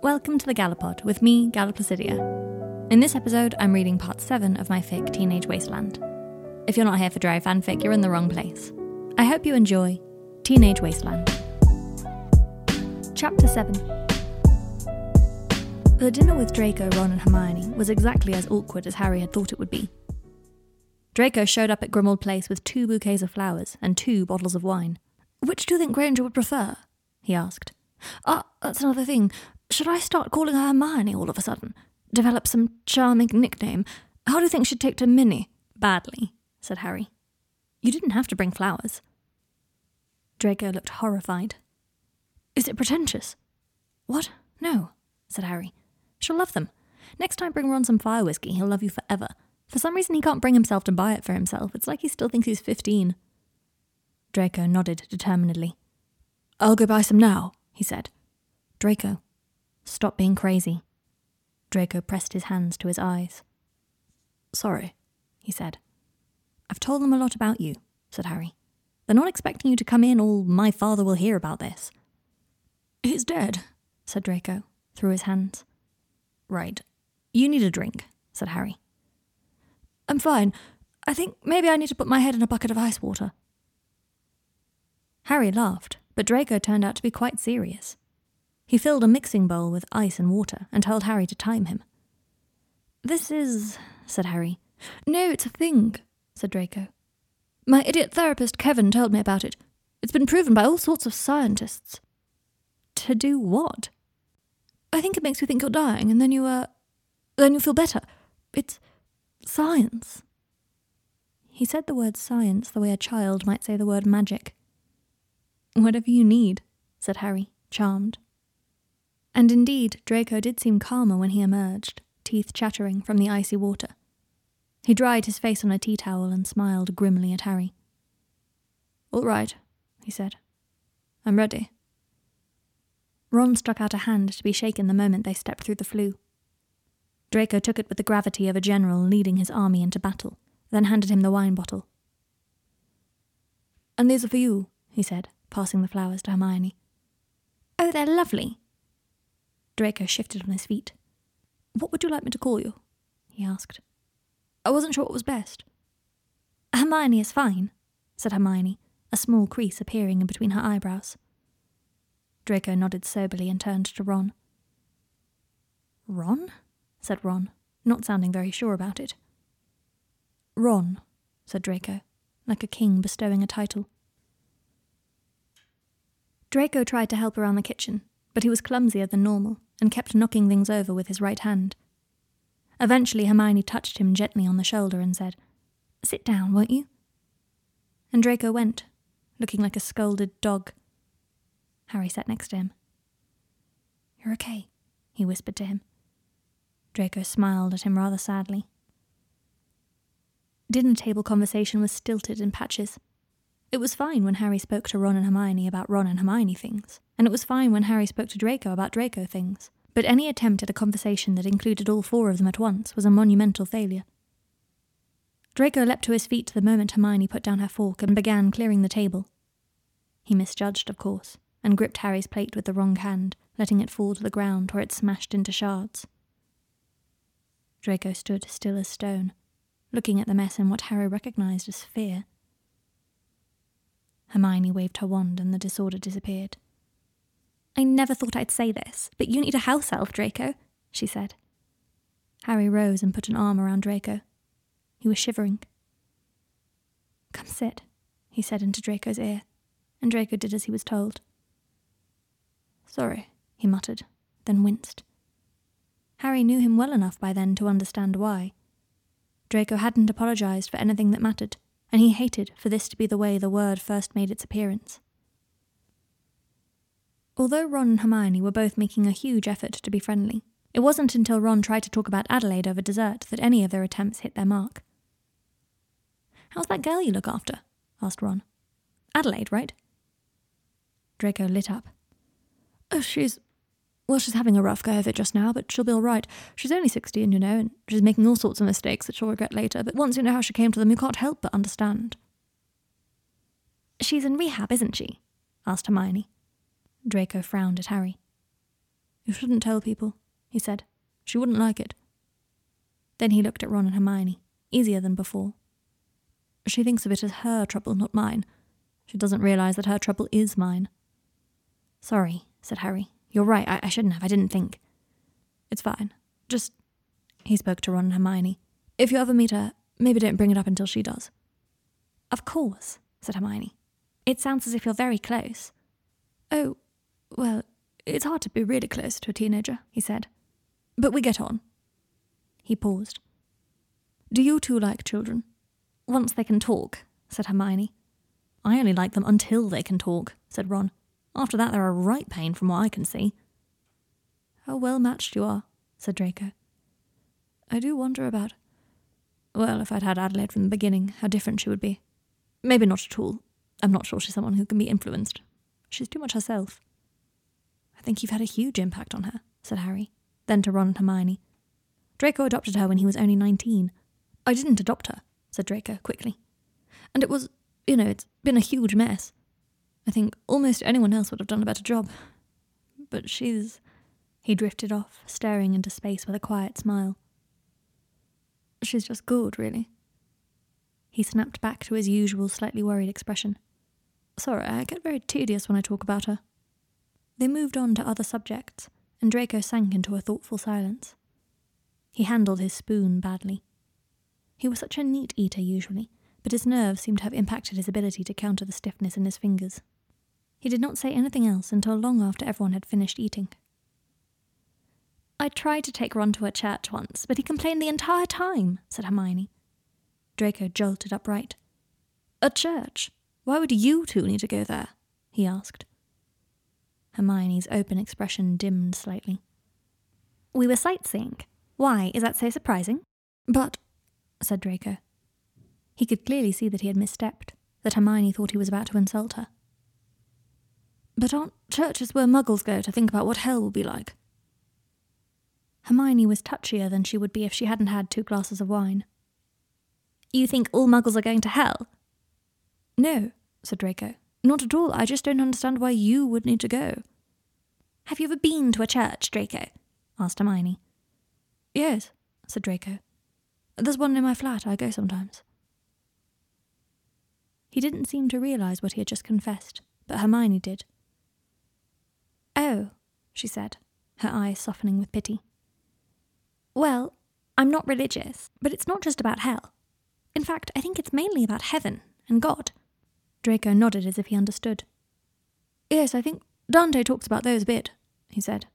Welcome to the Gallopod with me, Galaplasidia. In this episode, I'm reading part 7 of my fic Teenage Wasteland. If you're not here for dry fanfic, you're in the wrong place. I hope you enjoy Teenage Wasteland. Chapter 7 The dinner with Draco, Ron, and Hermione was exactly as awkward as Harry had thought it would be. Draco showed up at Grimmauld Place with two bouquets of flowers and two bottles of wine. Which do you think Granger would prefer? he asked. Ah, that's another thing. Should I start calling her Hermione all of a sudden? Develop some charming nickname? How do you think she'd take to Minnie? Badly, said Harry. You didn't have to bring flowers. Draco looked horrified. Is it pretentious? What? No, said Harry. She'll love them. Next time bring Ron some fire whiskey, he'll love you forever. For some reason he can't bring himself to buy it for himself. It's like he still thinks he's fifteen. Draco nodded determinedly. I'll go buy some now, he said. Draco, stop being crazy. Draco pressed his hands to his eyes. Sorry, he said. I've told them a lot about you, said Harry. They're not expecting you to come in all my father will hear about this. He's dead, said Draco, through his hands. Right. You need a drink, said Harry. I'm fine. I think maybe I need to put my head in a bucket of ice water. Harry laughed, but Draco turned out to be quite serious. He filled a mixing bowl with ice and water and told Harry to time him. This is, said Harry. No, it's a thing, said Draco. My idiot therapist Kevin told me about it. It's been proven by all sorts of scientists. To do what? I think it makes you think you're dying, and then you, uh, then you feel better. It's science. He said the word science the way a child might say the word magic. Whatever you need, said Harry, charmed. And indeed, Draco did seem calmer when he emerged, teeth chattering from the icy water. He dried his face on a tea towel and smiled grimly at Harry. All right, he said. I'm ready. Ron stuck out a hand to be shaken the moment they stepped through the flue. Draco took it with the gravity of a general leading his army into battle, then handed him the wine bottle. And these are for you, he said, passing the flowers to Hermione. Oh, they're lovely. Draco shifted on his feet. What would you like me to call you? he asked. I wasn't sure what was best. Hermione is fine, said Hermione, a small crease appearing in between her eyebrows. Draco nodded soberly and turned to Ron. Ron? said Ron, not sounding very sure about it. Ron, said Draco, like a king bestowing a title. Draco tried to help around the kitchen, but he was clumsier than normal and kept knocking things over with his right hand. Eventually, Hermione touched him gently on the shoulder and said, Sit down, won't you? And Draco went, looking like a scolded dog. Harry sat next to him. You're okay, he whispered to him. Draco smiled at him rather sadly. Dinner table conversation was stilted in patches. It was fine when Harry spoke to Ron and Hermione about Ron and Hermione things, and it was fine when Harry spoke to Draco about Draco things, but any attempt at a conversation that included all four of them at once was a monumental failure. Draco leapt to his feet the moment Hermione put down her fork and began clearing the table. He misjudged, of course, and gripped Harry's plate with the wrong hand, letting it fall to the ground where it smashed into shards. Draco stood still as stone, looking at the mess in what Harry recognized as fear. Hermione waved her wand and the disorder disappeared. I never thought I'd say this, but you need a house elf, Draco, she said. Harry rose and put an arm around Draco. He was shivering. Come sit, he said into Draco's ear, and Draco did as he was told. Sorry, he muttered, then winced. Harry knew him well enough by then to understand why. Draco hadn't apologized for anything that mattered, and he hated for this to be the way the word first made its appearance. Although Ron and Hermione were both making a huge effort to be friendly, it wasn't until Ron tried to talk about Adelaide over dessert that any of their attempts hit their mark. How's that girl you look after? asked Ron. Adelaide, right? Draco lit up. Oh, she's. Well, she's having a rough go of it just now, but she'll be all right. She's only 16, you know, and she's making all sorts of mistakes that she'll regret later, but once you know how she came to them, you can't help but understand. She's in rehab, isn't she? asked Hermione. Draco frowned at Harry. You shouldn't tell people, he said. She wouldn't like it. Then he looked at Ron and Hermione, easier than before. She thinks of it as her trouble, not mine. She doesn't realize that her trouble is mine. Sorry, said Harry. You're right, I, I shouldn't have. I didn't think. It's fine. Just. He spoke to Ron and Hermione. If you ever meet her, maybe don't bring it up until she does. Of course, said Hermione. It sounds as if you're very close. Oh, well, it's hard to be really close to a teenager, he said. But we get on. He paused. Do you two like children? Once they can talk, said Hermione. I only like them until they can talk, said Ron. After that, they're a right pain from what I can see. How well matched you are, said Draco. I do wonder about. Well, if I'd had Adelaide from the beginning, how different she would be. Maybe not at all. I'm not sure she's someone who can be influenced. She's too much herself. I think you've had a huge impact on her, said Harry, then to Ron and Hermione. Draco adopted her when he was only nineteen. I didn't adopt her, said Draco quickly. And it was, you know, it's been a huge mess. I think almost anyone else would have done a better job. But she's. He drifted off, staring into space with a quiet smile. She's just good, really. He snapped back to his usual slightly worried expression. Sorry, I get very tedious when I talk about her. They moved on to other subjects, and Draco sank into a thoughtful silence. He handled his spoon badly. He was such a neat eater usually, but his nerves seemed to have impacted his ability to counter the stiffness in his fingers. He did not say anything else until long after everyone had finished eating. I tried to take Ron to a church once, but he complained the entire time, said Hermione. Draco jolted upright. A church? Why would you two need to go there? he asked. Hermione's open expression dimmed slightly. We were sightseeing. Why, is that so surprising? But, said Draco. He could clearly see that he had misstepped, that Hermione thought he was about to insult her. But aren't churches where muggles go to think about what hell will be like? Hermione was touchier than she would be if she hadn't had two glasses of wine. You think all muggles are going to hell? No, said Draco. Not at all. I just don't understand why you would need to go. Have you ever been to a church, Draco? asked Hermione. Yes, said Draco. There's one in my flat. I go sometimes. He didn't seem to realize what he had just confessed, but Hermione did. Oh, she said, her eyes softening with pity. Well, I'm not religious, but it's not just about hell. In fact, I think it's mainly about heaven and God. Draco nodded as if he understood. Yes, I think Dante talks about those a bit, he said.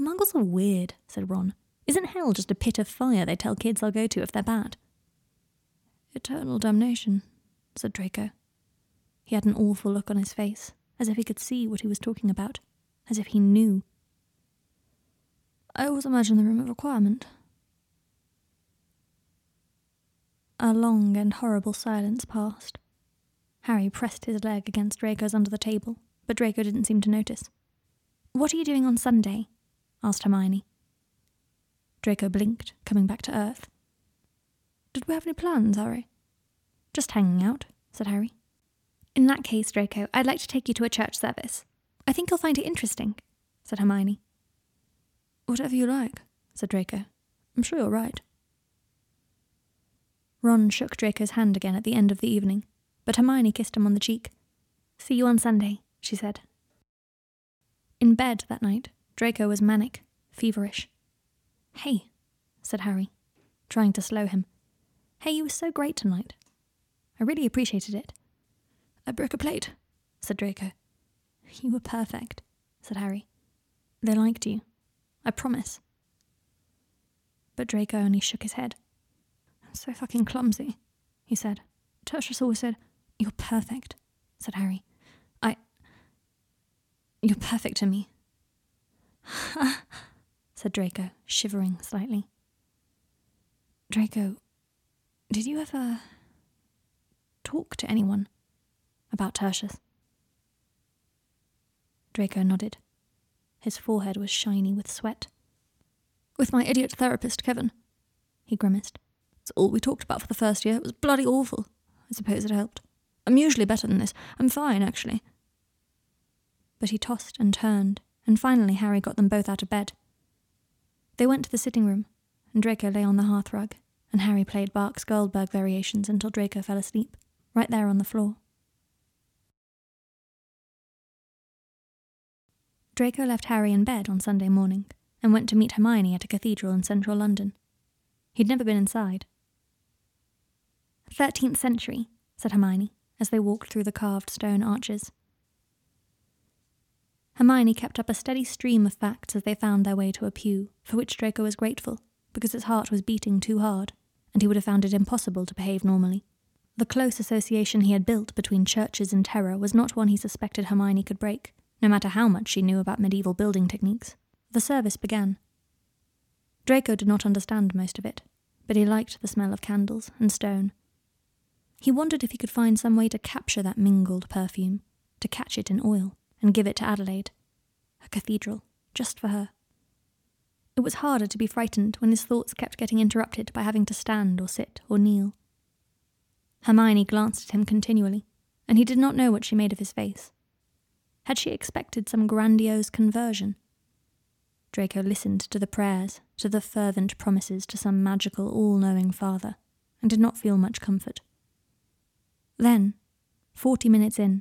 Muggles are weird, said Ron. Isn't hell just a pit of fire they tell kids they'll go to if they're bad? Eternal damnation, said Draco. He had an awful look on his face, as if he could see what he was talking about, as if he knew. I always imagine the room of requirement, A long and horrible silence passed. Harry pressed his leg against Draco's under the table, but Draco didn't seem to notice. What are you doing on Sunday? asked Hermione. Draco blinked, coming back to earth. Did we have any plans, Harry? Just hanging out, said Harry. In that case, Draco, I'd like to take you to a church service. I think you'll find it interesting, said Hermione. Whatever you like, said Draco. I'm sure you're right. Ron shook Draco's hand again at the end of the evening, but Hermione kissed him on the cheek. See you on Sunday, she said. In bed that night, Draco was manic, feverish. Hey, said Harry, trying to slow him. Hey, you were so great tonight. I really appreciated it. I broke a plate, said Draco. You were perfect, said Harry. They liked you. I promise. But Draco only shook his head. I'm so fucking clumsy, he said. Tertius always said, You're perfect, said Harry. I. You're perfect to me. Ha! said Draco, shivering slightly. Draco, did you ever talk to anyone about Tertius? Draco nodded. His forehead was shiny with sweat. With my idiot therapist, Kevin, he grimaced. It's all we talked about for the first year. It was bloody awful. I suppose it helped. I'm usually better than this. I'm fine, actually. But he tossed and turned and finally Harry got them both out of bed. They went to the sitting room, and Draco lay on the hearthrug, and Harry played Bach's Goldberg variations until Draco fell asleep, right there on the floor. Draco left Harry in bed on Sunday morning and went to meet Hermione at a cathedral in central London. He'd never been inside. Thirteenth century, said Hermione as they walked through the carved stone arches. Hermione kept up a steady stream of facts as they found their way to a pew, for which Draco was grateful, because his heart was beating too hard, and he would have found it impossible to behave normally. The close association he had built between churches and terror was not one he suspected Hermione could break, no matter how much she knew about medieval building techniques. The service began. Draco did not understand most of it, but he liked the smell of candles and stone. He wondered if he could find some way to capture that mingled perfume, to catch it in oil and give it to Adelaide. A cathedral, just for her. It was harder to be frightened when his thoughts kept getting interrupted by having to stand or sit or kneel. Hermione glanced at him continually, and he did not know what she made of his face. Had she expected some grandiose conversion? Draco listened to the prayers, to the fervent promises to some magical, all knowing father, and did not feel much comfort. Then, forty minutes in,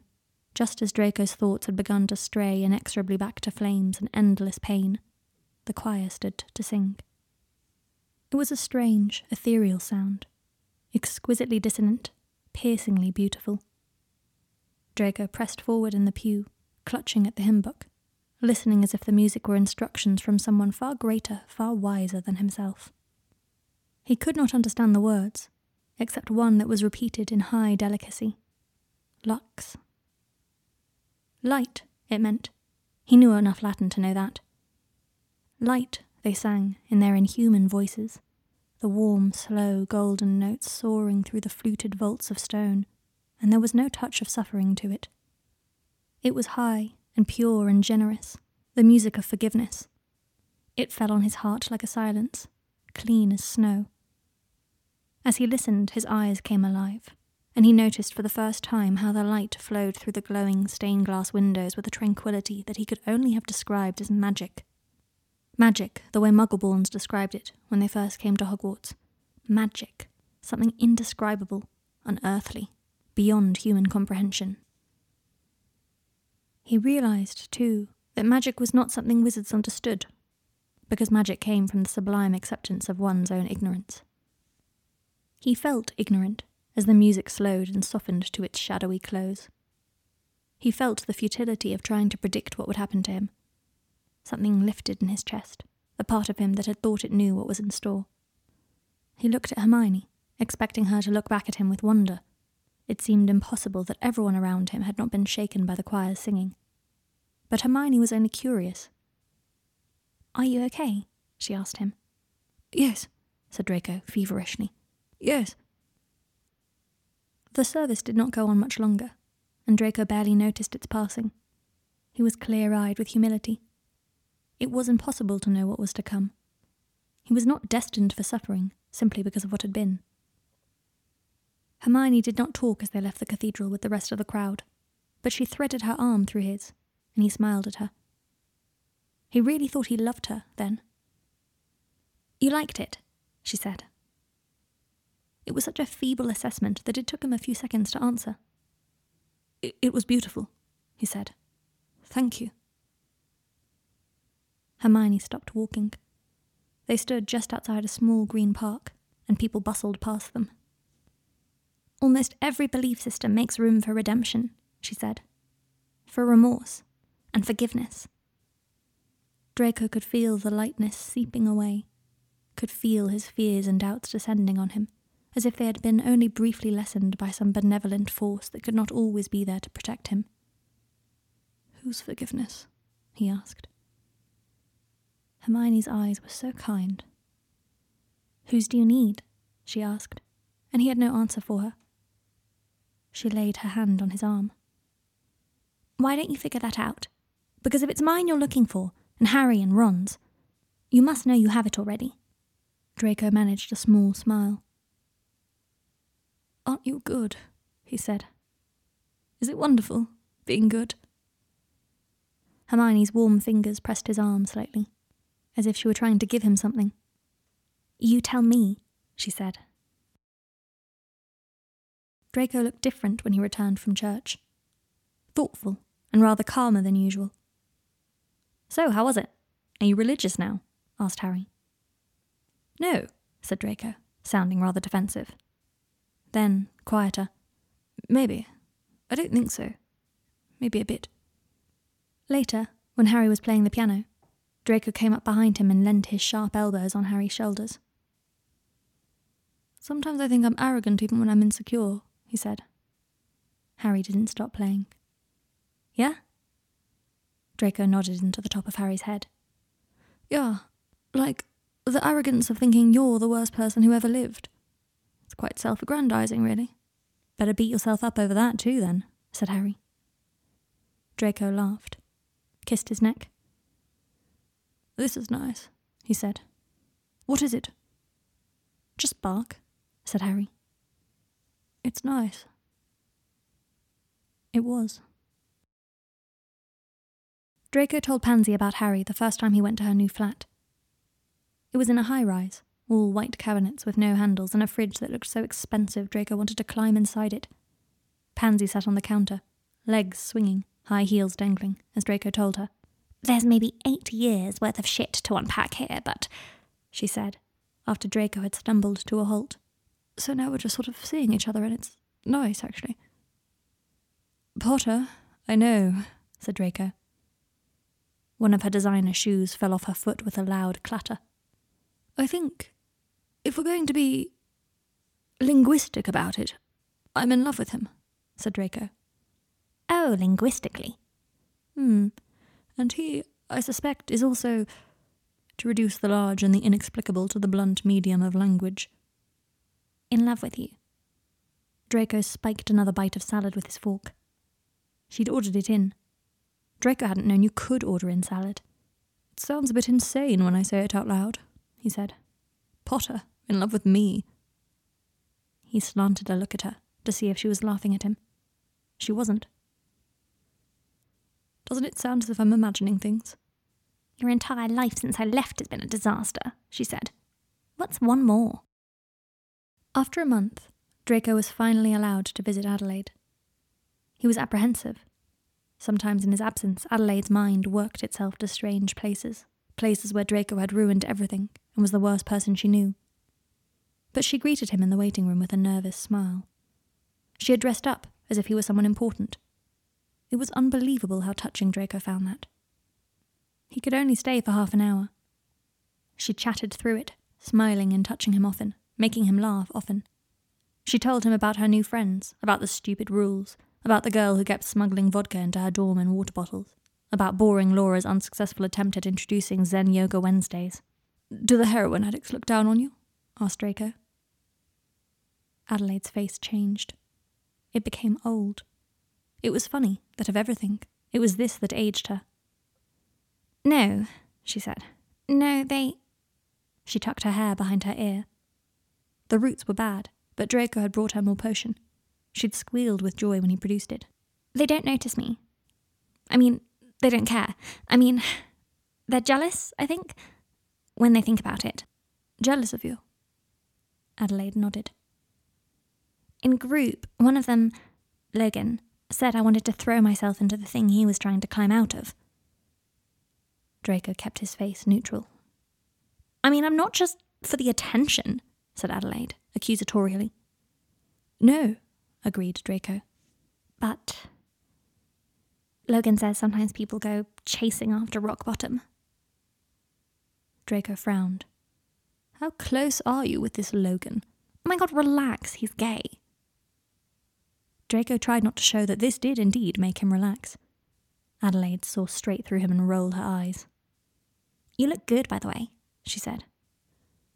just as Draco's thoughts had begun to stray inexorably back to flames and endless pain, the choir stood to sing. It was a strange, ethereal sound, exquisitely dissonant, piercingly beautiful. Draco pressed forward in the pew, clutching at the hymn book, listening as if the music were instructions from someone far greater, far wiser than himself. He could not understand the words, except one that was repeated in high delicacy Lux, Light, it meant. He knew enough Latin to know that. Light, they sang in their inhuman voices, the warm, slow, golden notes soaring through the fluted vaults of stone, and there was no touch of suffering to it. It was high and pure and generous, the music of forgiveness. It fell on his heart like a silence, clean as snow. As he listened, his eyes came alive and he noticed for the first time how the light flowed through the glowing stained glass windows with a tranquillity that he could only have described as magic. Magic, the way Muggleborns described it when they first came to Hogwarts. Magic, something indescribable, unearthly, beyond human comprehension. He realized, too, that magic was not something wizards understood, because magic came from the sublime acceptance of one's own ignorance. He felt ignorant as the music slowed and softened to its shadowy close. He felt the futility of trying to predict what would happen to him. Something lifted in his chest, the part of him that had thought it knew what was in store. He looked at Hermione, expecting her to look back at him with wonder. It seemed impossible that everyone around him had not been shaken by the choir's singing. But Hermione was only curious. Are you okay? she asked him. Yes, said Draco feverishly. Yes, the service did not go on much longer, and Draco barely noticed its passing. He was clear eyed with humility. It was impossible to know what was to come. He was not destined for suffering simply because of what had been. Hermione did not talk as they left the cathedral with the rest of the crowd, but she threaded her arm through his, and he smiled at her. He really thought he loved her then. You liked it, she said. It was such a feeble assessment that it took him a few seconds to answer. It, was beautiful, he said. Thank you. Hermione stopped walking. They stood just outside a small green park, and people bustled past them. Almost every belief system makes room for redemption, she said. For remorse and forgiveness. Draco could feel the lightness seeping away, could feel his fears and doubts descending on him as if they had been only briefly lessened by some benevolent force that could not always be there to protect him. Whose forgiveness? he asked. Hermione's eyes were so kind. Whose do you need? she asked, and he had no answer for her. She laid her hand on his arm. Why don't you figure that out? Because if it's mine you're looking for, and Harry and Ron's, you must know you have it already. Draco managed a small smile. Aren't you good? he said. Is it wonderful, being good? Hermione's warm fingers pressed his arm slightly, as if she were trying to give him something. You tell me, she said. Draco looked different when he returned from church. Thoughtful and rather calmer than usual. So, how was it? Are you religious now? asked Harry. No, said Draco, sounding rather defensive. Then, quieter. Maybe. I don't think so. Maybe a bit. Later, when Harry was playing the piano, Draco came up behind him and leant his sharp elbows on Harry's shoulders. Sometimes I think I'm arrogant even when I'm insecure, he said. Harry didn't stop playing. Yeah? Draco nodded into the top of Harry's head. Yeah, like the arrogance of thinking you're the worst person who ever lived. It's quite self aggrandizing, really. Better beat yourself up over that, too, then, said Harry. Draco laughed, kissed his neck. This is nice, he said. What is it? Just Bach, said Harry. It's nice. It was. Draco told Pansy about Harry the first time he went to her new flat. It was in a high rise, all white cabinets with no handles and a fridge that looked so expensive Draco wanted to climb inside it. Pansy sat on the counter, legs swinging, high heels dangling, as Draco told her. There's maybe eight years' worth of shit to unpack here, but, she said, after Draco had stumbled to a halt. So now we're just sort of seeing each other, and it's nice, actually. Potter, I know, said Draco. One of her designer shoes fell off her foot with a loud clatter. I think if we're going to be linguistic about it, I'm in love with him, said Draco. Oh, linguistically. Hmm. And he, I suspect, is also to reduce the large and the inexplicable to the blunt medium of language. In love with you. Draco spiked another bite of salad with his fork. She'd ordered it in. Draco hadn't known you could order in salad. It sounds a bit insane when I say it out loud, he said. Potter, in love with me. He slanted a look at her to see if she was laughing at him. She wasn't. Doesn't it sound as if I'm imagining things? Your entire life since I left has been a disaster, she said. What's one more? After a month, Draco was finally allowed to visit Adelaide. He was apprehensive. Sometimes in his absence, Adelaide's mind worked itself to strange places places where Draco had ruined everything and was the worst person she knew. But she greeted him in the waiting room with a nervous smile. She had dressed up as if he were someone important. It was unbelievable how touching Draco found that. He could only stay for half an hour. She chatted through it, smiling and touching him often, making him laugh often. She told him about her new friends, about the stupid rules, about the girl who kept smuggling vodka into her dorm in water bottles about boring Laura's unsuccessful attempt at introducing Zen Yoga Wednesdays. Do the heroin addicts look down on you? asked Draco. Adelaide's face changed. It became old. It was funny that of everything, it was this that aged her. No, she said. No, they. She tucked her hair behind her ear. The roots were bad, but Draco had brought her more potion. She'd squealed with joy when he produced it. They don't notice me. I mean, they don't care. I mean, they're jealous, I think, when they think about it. Jealous of you? Adelaide nodded. In group, one of them, Logan, said I wanted to throw myself into the thing he was trying to climb out of. Draco kept his face neutral. I mean, I'm not just for the attention, said Adelaide, accusatorially. No, agreed Draco. But Logan says sometimes people go chasing after rock bottom. Draco frowned. How close are you with this Logan? Oh my god, relax, he's gay. Draco tried not to show that this did indeed make him relax. Adelaide saw straight through him and rolled her eyes. You look good, by the way, she said.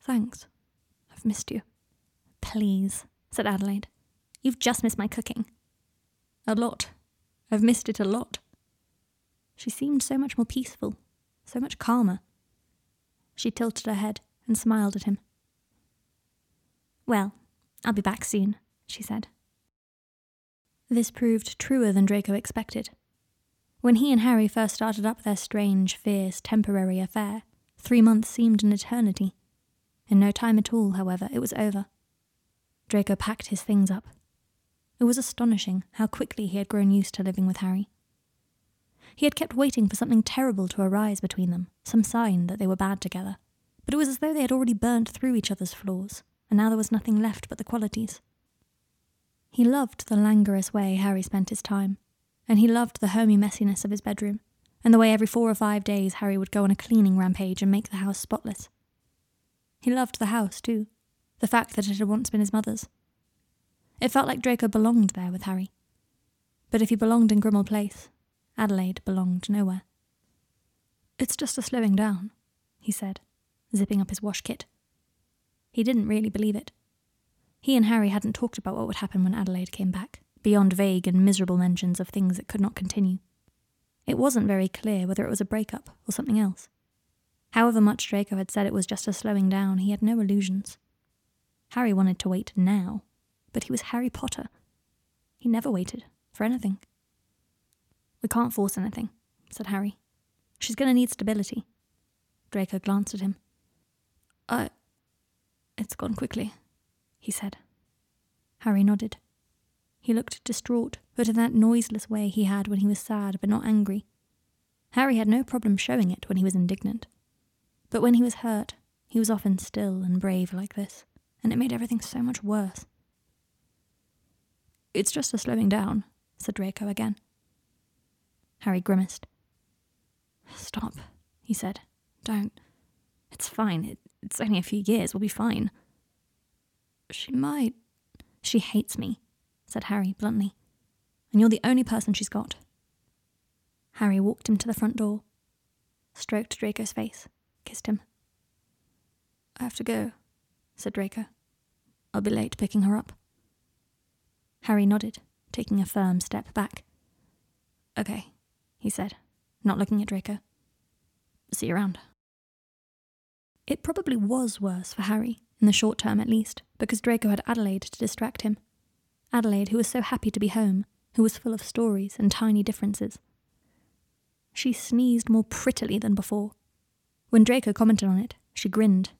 Thanks. I've missed you. Please, said Adelaide. You've just missed my cooking. A lot, I've missed it a lot. She seemed so much more peaceful, so much calmer. She tilted her head and smiled at him. Well, I'll be back soon, she said. This proved truer than Draco expected. When he and Harry first started up their strange, fierce, temporary affair, three months seemed an eternity. In no time at all, however, it was over. Draco packed his things up. It was astonishing how quickly he had grown used to living with Harry. He had kept waiting for something terrible to arise between them, some sign that they were bad together. But it was as though they had already burnt through each other's flaws, and now there was nothing left but the qualities. He loved the languorous way Harry spent his time, and he loved the homey messiness of his bedroom, and the way every four or five days Harry would go on a cleaning rampage and make the house spotless. He loved the house, too, the fact that it had once been his mother's. It felt like Draco belonged there with Harry. But if he belonged in Grimmauld Place, Adelaide belonged nowhere. It's just a slowing down, he said, zipping up his wash kit. He didn't really believe it. He and Harry hadn't talked about what would happen when Adelaide came back, beyond vague and miserable mentions of things that could not continue. It wasn't very clear whether it was a breakup or something else. However much Draco had said it was just a slowing down, he had no illusions. Harry wanted to wait now, but he was Harry Potter. He never waited for anything. We can't force anything, said Harry. She's going to need stability. Draco glanced at him. I. It's gone quickly, he said. Harry nodded. He looked distraught, but in that noiseless way he had when he was sad but not angry. Harry had no problem showing it when he was indignant. But when he was hurt, he was often still and brave like this, and it made everything so much worse. It's just a slowing down, said Draco again. Harry grimaced. Stop, he said. Don't. It's fine. It, it's only a few years. We'll be fine. She might. She hates me, said Harry bluntly. And you're the only person she's got. Harry walked him to the front door, stroked Draco's face, kissed him. I have to go, said Draco. I'll be late picking her up. Harry nodded, taking a firm step back. Okay, he said, not looking at Draco. See you around. It probably was worse for Harry, in the short term at least, because Draco had Adelaide to distract him. Adelaide, who was so happy to be home, who was full of stories and tiny differences. She sneezed more prettily than before. When Draco commented on it, she grinned.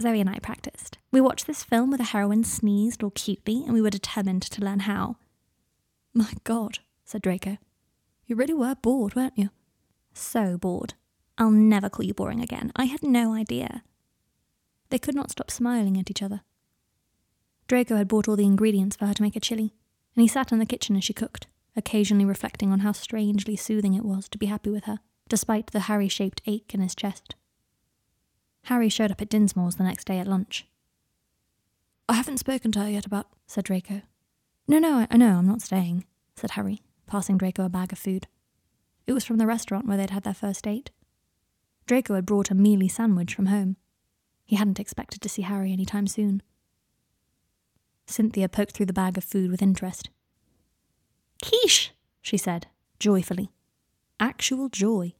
Zoe and I practiced. We watched this film where the heroine sneezed all cutely, and we were determined to learn how. My God, said Draco. You really were bored, weren't you? So bored. I'll never call you boring again. I had no idea. They could not stop smiling at each other. Draco had bought all the ingredients for her to make a chili, and he sat in the kitchen as she cooked, occasionally reflecting on how strangely soothing it was to be happy with her, despite the Harry shaped ache in his chest. Harry showed up at Dinsmore's the next day at lunch. I haven't spoken to her yet about, said Draco. No, no, I know, I'm not staying, said Harry, passing Draco a bag of food. It was from the restaurant where they'd had their first date. Draco had brought a mealy sandwich from home. He hadn't expected to see Harry any time soon. Cynthia poked through the bag of food with interest. Quiche, she said, joyfully. Actual joy.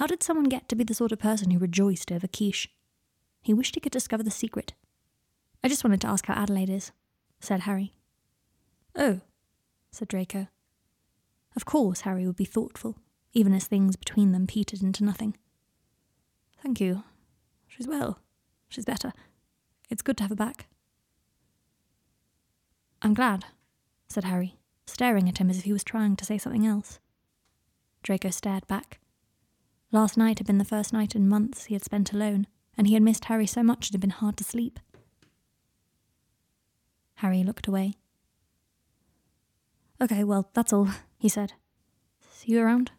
How did someone get to be the sort of person who rejoiced over quiche? He wished he could discover the secret. I just wanted to ask how Adelaide is, said Harry. Oh, said Draco. Of course, Harry would be thoughtful, even as things between them petered into nothing. Thank you. She's well. She's better. It's good to have her back. I'm glad, said Harry, staring at him as if he was trying to say something else. Draco stared back. Last night had been the first night in months he had spent alone, and he had missed Harry so much it had been hard to sleep. Harry looked away. Okay, well, that's all, he said. See you around?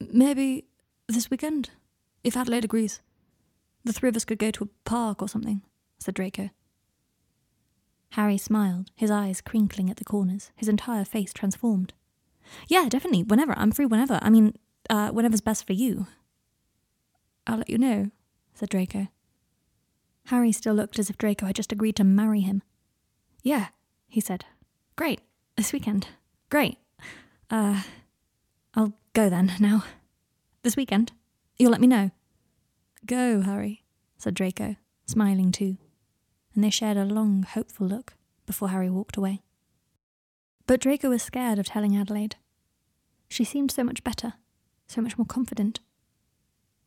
Maybe this weekend, if Adelaide agrees. The three of us could go to a park or something, said Draco. Harry smiled, his eyes crinkling at the corners, his entire face transformed. Yeah, definitely, whenever. I'm free whenever. I mean, uh, whenever's best for you. I'll let you know, said Draco. Harry still looked as if Draco had just agreed to marry him. Yeah, he said. Great. This weekend. Great. Uh, I'll go then, now. This weekend. You'll let me know. Go, Harry, said Draco, smiling too, and they shared a long, hopeful look before Harry walked away. But Draco was scared of telling Adelaide. She seemed so much better, so much more confident.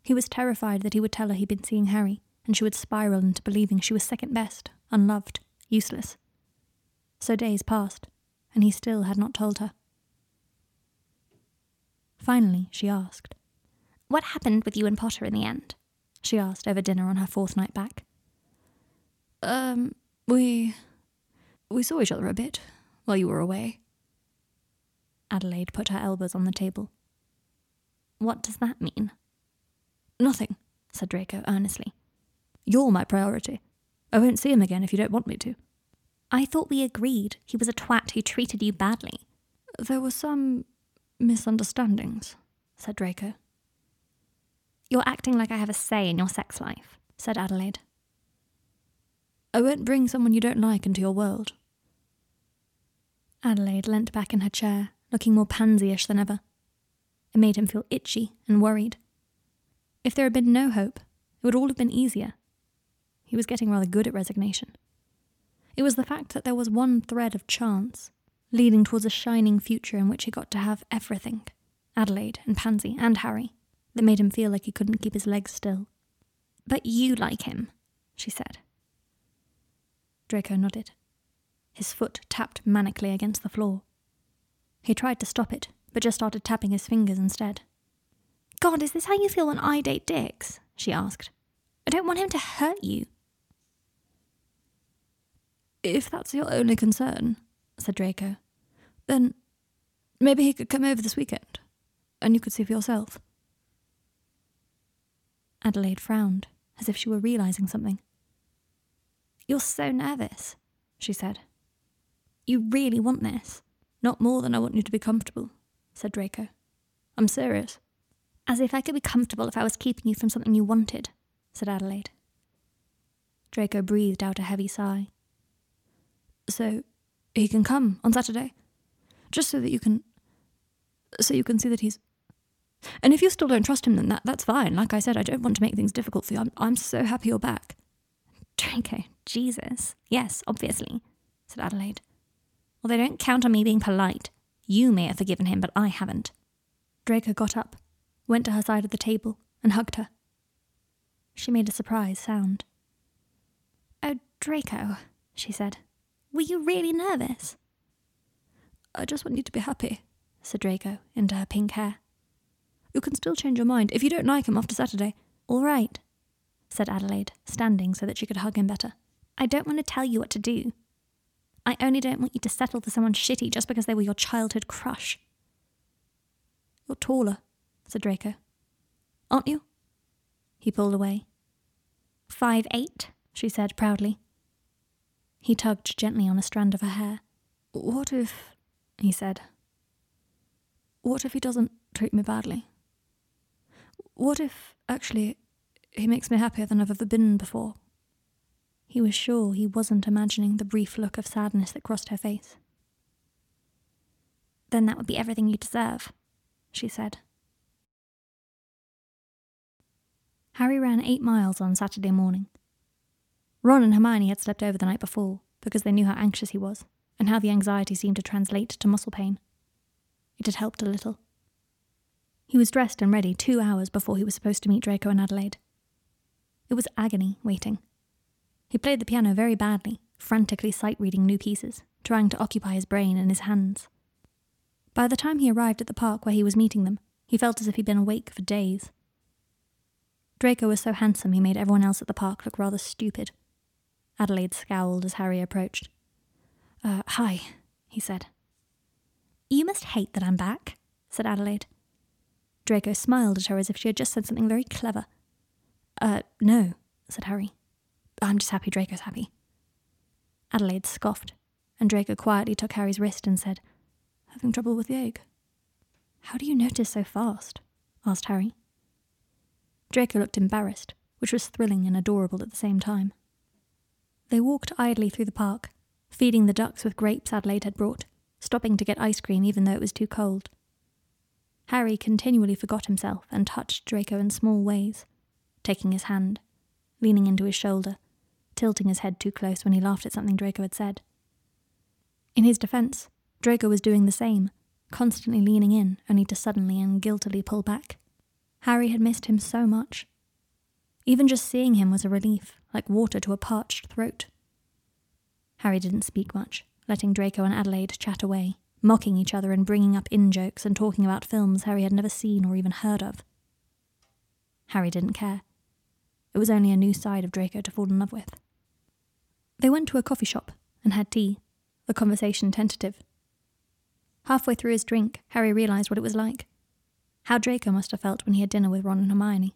He was terrified that he would tell her he'd been seeing Harry, and she would spiral into believing she was second best, unloved, useless. So days passed, and he still had not told her. Finally, she asked, What happened with you and Potter in the end? She asked over dinner on her fourth night back. Um, we. we saw each other a bit while you were away. Adelaide put her elbows on the table. What does that mean? Nothing, said Draco earnestly. You're my priority. I won't see him again if you don't want me to. I thought we agreed he was a twat who treated you badly. There were some misunderstandings, said Draco. You're acting like I have a say in your sex life, said Adelaide. I won't bring someone you don't like into your world. Adelaide leant back in her chair, looking more pansy-ish than ever. It made him feel itchy and worried. If there had been no hope, it would all have been easier. He was getting rather good at resignation. It was the fact that there was one thread of chance leading towards a shining future in which he got to have everything Adelaide and Pansy and Harry that made him feel like he couldn't keep his legs still. But you like him, she said. Draco nodded. His foot tapped manically against the floor. He tried to stop it, but just started tapping his fingers instead. God, is this how you feel when I date dicks? she asked. I don't want him to hurt you. If that's your only concern, said Draco, then maybe he could come over this weekend, and you could see for yourself. Adelaide frowned, as if she were realizing something. You're so nervous, she said. You really want this? Not more than I want you to be comfortable, said Draco. I'm serious. As if I could be comfortable if I was keeping you from something you wanted, said Adelaide. Draco breathed out a heavy sigh. So, he can come on Saturday? Just so that you can. so you can see that he's. And if you still don't trust him, then that, that's fine. Like I said, I don't want to make things difficult for you. I'm, I'm so happy you're back. Draco, Jesus. Yes, obviously, said Adelaide. Well, they don't count on me being polite. You may have forgiven him, but I haven't. Draco got up, went to her side of the table, and hugged her. She made a surprised sound. Oh, Draco, she said. Were you really nervous? I just want you to be happy, said Draco into her pink hair. You can still change your mind if you don't like him after Saturday. All right, said Adelaide, standing so that she could hug him better. I don't want to tell you what to do. I only don't want you to settle for someone shitty just because they were your childhood crush. You're taller, said Draco. Aren't you? He pulled away. Five eight, she said proudly. He tugged gently on a strand of her hair. What if, he said, what if he doesn't treat me badly? What if, actually, he makes me happier than I've ever been before? He was sure he wasn't imagining the brief look of sadness that crossed her face. Then that would be everything you deserve, she said. Harry ran eight miles on Saturday morning. Ron and Hermione had slept over the night before because they knew how anxious he was and how the anxiety seemed to translate to muscle pain. It had helped a little. He was dressed and ready two hours before he was supposed to meet Draco and Adelaide. It was agony waiting. He played the piano very badly, frantically sight reading new pieces, trying to occupy his brain and his hands. By the time he arrived at the park where he was meeting them, he felt as if he'd been awake for days. Draco was so handsome he made everyone else at the park look rather stupid. Adelaide scowled as Harry approached. Uh, hi, he said. You must hate that I'm back, said Adelaide. Draco smiled at her as if she had just said something very clever. Uh, no, said Harry. I'm just happy Draco's happy. Adelaide scoffed, and Draco quietly took Harry's wrist and said, Having trouble with the egg? How do you notice so fast? asked Harry. Draco looked embarrassed, which was thrilling and adorable at the same time. They walked idly through the park, feeding the ducks with grapes Adelaide had brought, stopping to get ice cream even though it was too cold. Harry continually forgot himself and touched Draco in small ways, taking his hand, leaning into his shoulder, tilting his head too close when he laughed at something Draco had said. In his defense, Draco was doing the same, constantly leaning in, only to suddenly and guiltily pull back. Harry had missed him so much. Even just seeing him was a relief, like water to a parched throat. Harry didn't speak much, letting Draco and Adelaide chat away, mocking each other and bringing up in jokes and talking about films Harry had never seen or even heard of. Harry didn't care. It was only a new side of Draco to fall in love with. They went to a coffee shop and had tea, the conversation tentative. Halfway through his drink, Harry realised what it was like. How Draco must have felt when he had dinner with Ron and Hermione.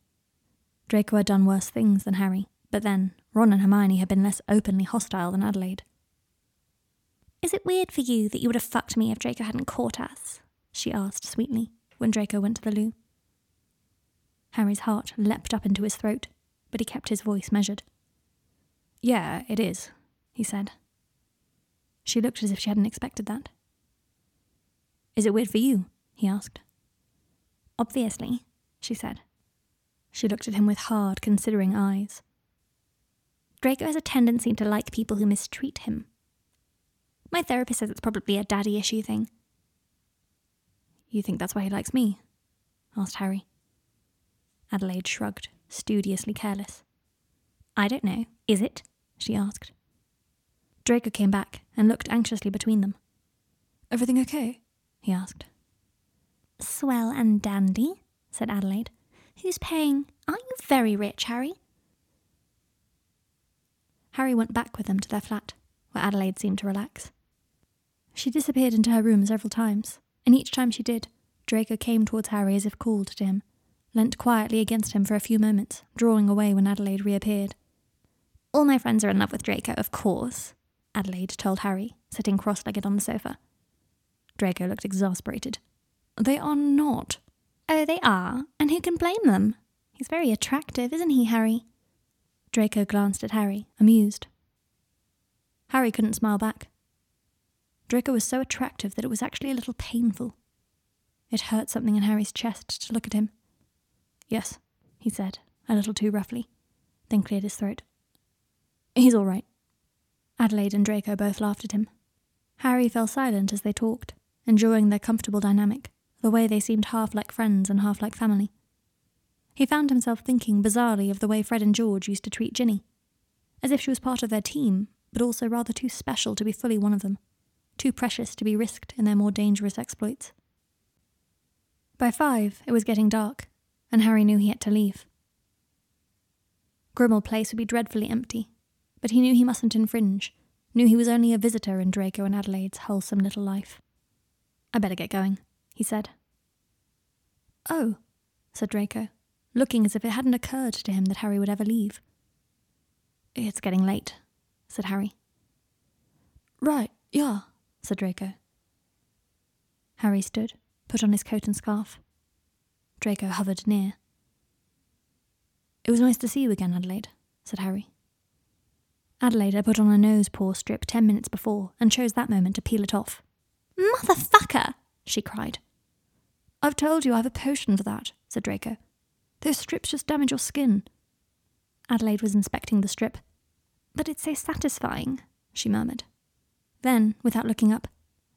Draco had done worse things than Harry, but then Ron and Hermione had been less openly hostile than Adelaide. Is it weird for you that you would have fucked me if Draco hadn't caught us? she asked sweetly when Draco went to the loo. Harry's heart leapt up into his throat, but he kept his voice measured. Yeah, it is, he said. She looked as if she hadn't expected that. Is it weird for you? he asked. Obviously, she said. She looked at him with hard, considering eyes. Draco has a tendency to like people who mistreat him, my therapist says it's probably a daddy issue thing. You think that's why he likes me? asked Harry. Adelaide shrugged, studiously careless. I don't know. Is it? She asked. Draco came back and looked anxiously between them. Everything okay? he asked. Swell and dandy, said Adelaide. Who's paying? Aren't you very rich, Harry? Harry went back with them to their flat, where Adelaide seemed to relax. She disappeared into her room several times, and each time she did, Draco came towards Harry as if called to him, leant quietly against him for a few moments, drawing away when Adelaide reappeared. All my friends are in love with Draco, of course, Adelaide told Harry, sitting cross legged on the sofa. Draco looked exasperated. They are not. Oh, they are, and who can blame them? He's very attractive, isn't he, Harry? Draco glanced at Harry, amused. Harry couldn't smile back. Draco was so attractive that it was actually a little painful. It hurt something in Harry's chest to look at him. Yes, he said, a little too roughly, then cleared his throat. He's all right. Adelaide and Draco both laughed at him. Harry fell silent as they talked, enjoying their comfortable dynamic, the way they seemed half like friends and half like family. He found himself thinking bizarrely of the way Fred and George used to treat Ginny, as if she was part of their team, but also rather too special to be fully one of them too precious to be risked in their more dangerous exploits. By five, it was getting dark, and Harry knew he had to leave. Grimmauld Place would be dreadfully empty, but he knew he mustn't infringe, knew he was only a visitor in Draco and Adelaide's wholesome little life. I better get going, he said. Oh, said Draco, looking as if it hadn't occurred to him that Harry would ever leave. It's getting late, said Harry. Right, yeah, said Draco. Harry stood, put on his coat and scarf. Draco hovered near. It was nice to see you again, Adelaide, said Harry. Adelaide had put on a nose pore strip ten minutes before and chose that moment to peel it off. Motherfucker! she cried. I've told you I have a potion for that, said Draco. Those strips just damage your skin. Adelaide was inspecting the strip. But it's so satisfying, she murmured. Then, without looking up,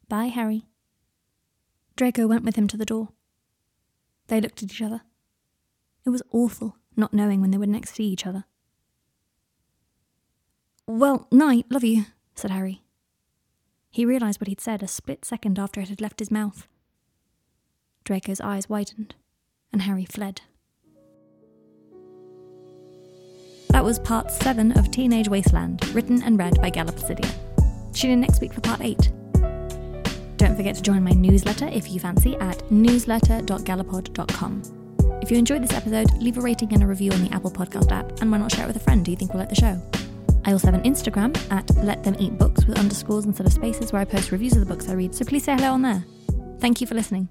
Bye, Harry. Draco went with him to the door. They looked at each other. It was awful not knowing when they would next see each other. Well, night, love you, said Harry. He realised what he'd said a split second after it had left his mouth. Draco's eyes widened, and Harry fled. That was part 7 of Teenage Wasteland, written and read by Placidia. Tune in next week for part 8. Don't forget to join my newsletter if you fancy at newsletter.gallopod.com. If you enjoyed this episode, leave a rating and a review on the Apple Podcast app, and why not share it with a friend who you think will like the show? I also have an Instagram at Let Them Eat Books with underscores instead of spaces where I post reviews of the books I read, so please say hello on there. Thank you for listening.